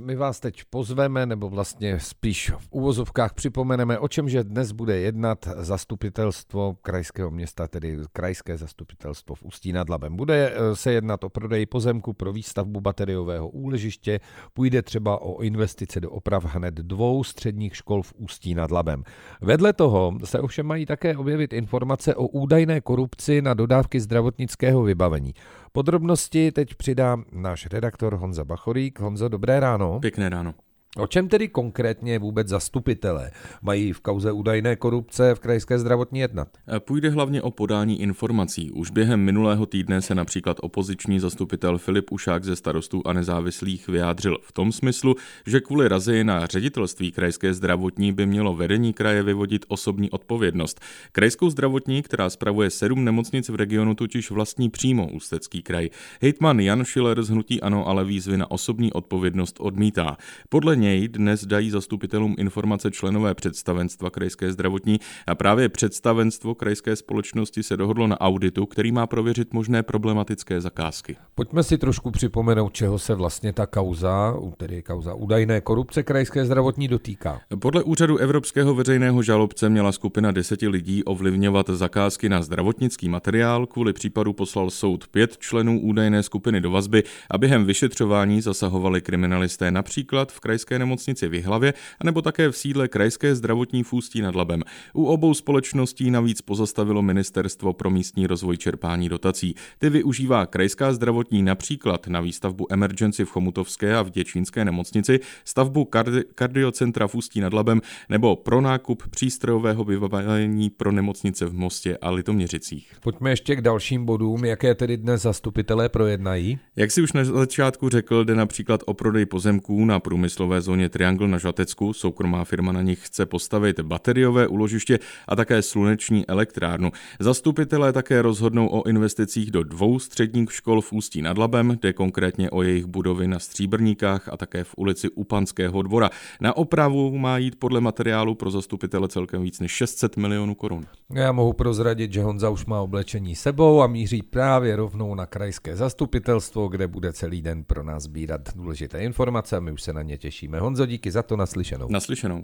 My vás teď pozveme, nebo vlastně spíš v úvozovkách připomeneme, o čemže dnes bude jednat zastupitelstvo krajského města, tedy krajské zastupitelstvo v Ústí nad Labem. Bude eh, se jednat o prodej pozemku pro výstavbu bateriového úležiště, půjde třeba o investice do oprav hned dvou středních škol v Ústí nad Labem. Vedle toho se ovšem mají také objevit informace o údajné korupci na dodávky zdravotnického vybavení. Podrobnosti teď přidá náš redaktor Honza Bachorík. Honzo, dobré ráno. Pěkné ráno. O čem tedy konkrétně vůbec zastupitelé mají v kauze údajné korupce v krajské zdravotní jednat? Půjde hlavně o podání informací. Už během minulého týdne se například opoziční zastupitel Filip Ušák ze starostů a nezávislých vyjádřil v tom smyslu, že kvůli razy na ředitelství krajské zdravotní by mělo vedení kraje vyvodit osobní odpovědnost. Krajskou zdravotní, která spravuje sedm nemocnic v regionu, totiž vlastní přímo Ústecký kraj. Hejtman Jan Schiller z Hnutí Ano ale výzvy na osobní odpovědnost odmítá. Podle něj dnes dají zastupitelům informace členové představenstva krajské zdravotní a právě představenstvo krajské společnosti se dohodlo na auditu, který má prověřit možné problematické zakázky. Pojďme si trošku připomenout, čeho se vlastně ta kauza, tedy kauza údajné korupce krajské zdravotní dotýká. Podle úřadu Evropského veřejného žalobce měla skupina deseti lidí ovlivňovat zakázky na zdravotnický materiál. Kvůli případu poslal soud pět členů údajné skupiny do vazby a během vyšetřování zasahovali kriminalisté například v krajské nemocnici v Jihlavě, anebo také v sídle krajské zdravotní fůstí nad Labem. U obou společností navíc pozastavilo Ministerstvo pro místní rozvoj čerpání dotací. Ty využívá krajská zdravotní například na výstavbu emergency v Chomutovské a v Děčínské nemocnici, stavbu kardi- kardiocentra v Ústí nad Labem nebo pro nákup přístrojového vybavení pro nemocnice v Mostě a Litoměřicích. Pojďme ještě k dalším bodům, jaké tedy dnes zastupitelé projednají. Jak si už na začátku řekl, jde například o prodej pozemků na průmyslové zóně Triangle na Žatecku. Soukromá firma na nich chce postavit bateriové úložiště a také sluneční elektrárnu. Zastupitelé také rozhodnou o investicích do dvou středních škol v Ústí nad Labem, jde konkrétně o jejich budovy na Stříbrníkách a také v ulici Upanského dvora. Na opravu má jít podle materiálu pro zastupitele celkem víc než 600 milionů korun. Já mohu prozradit, že Honza už má oblečení sebou a míří právě rovnou na krajské zastupitelstvo, kde bude celý den pro nás sbírat důležité informace a my už se na ně těšíme. Honzo, díky za to naslyšenou. Naslyšenou.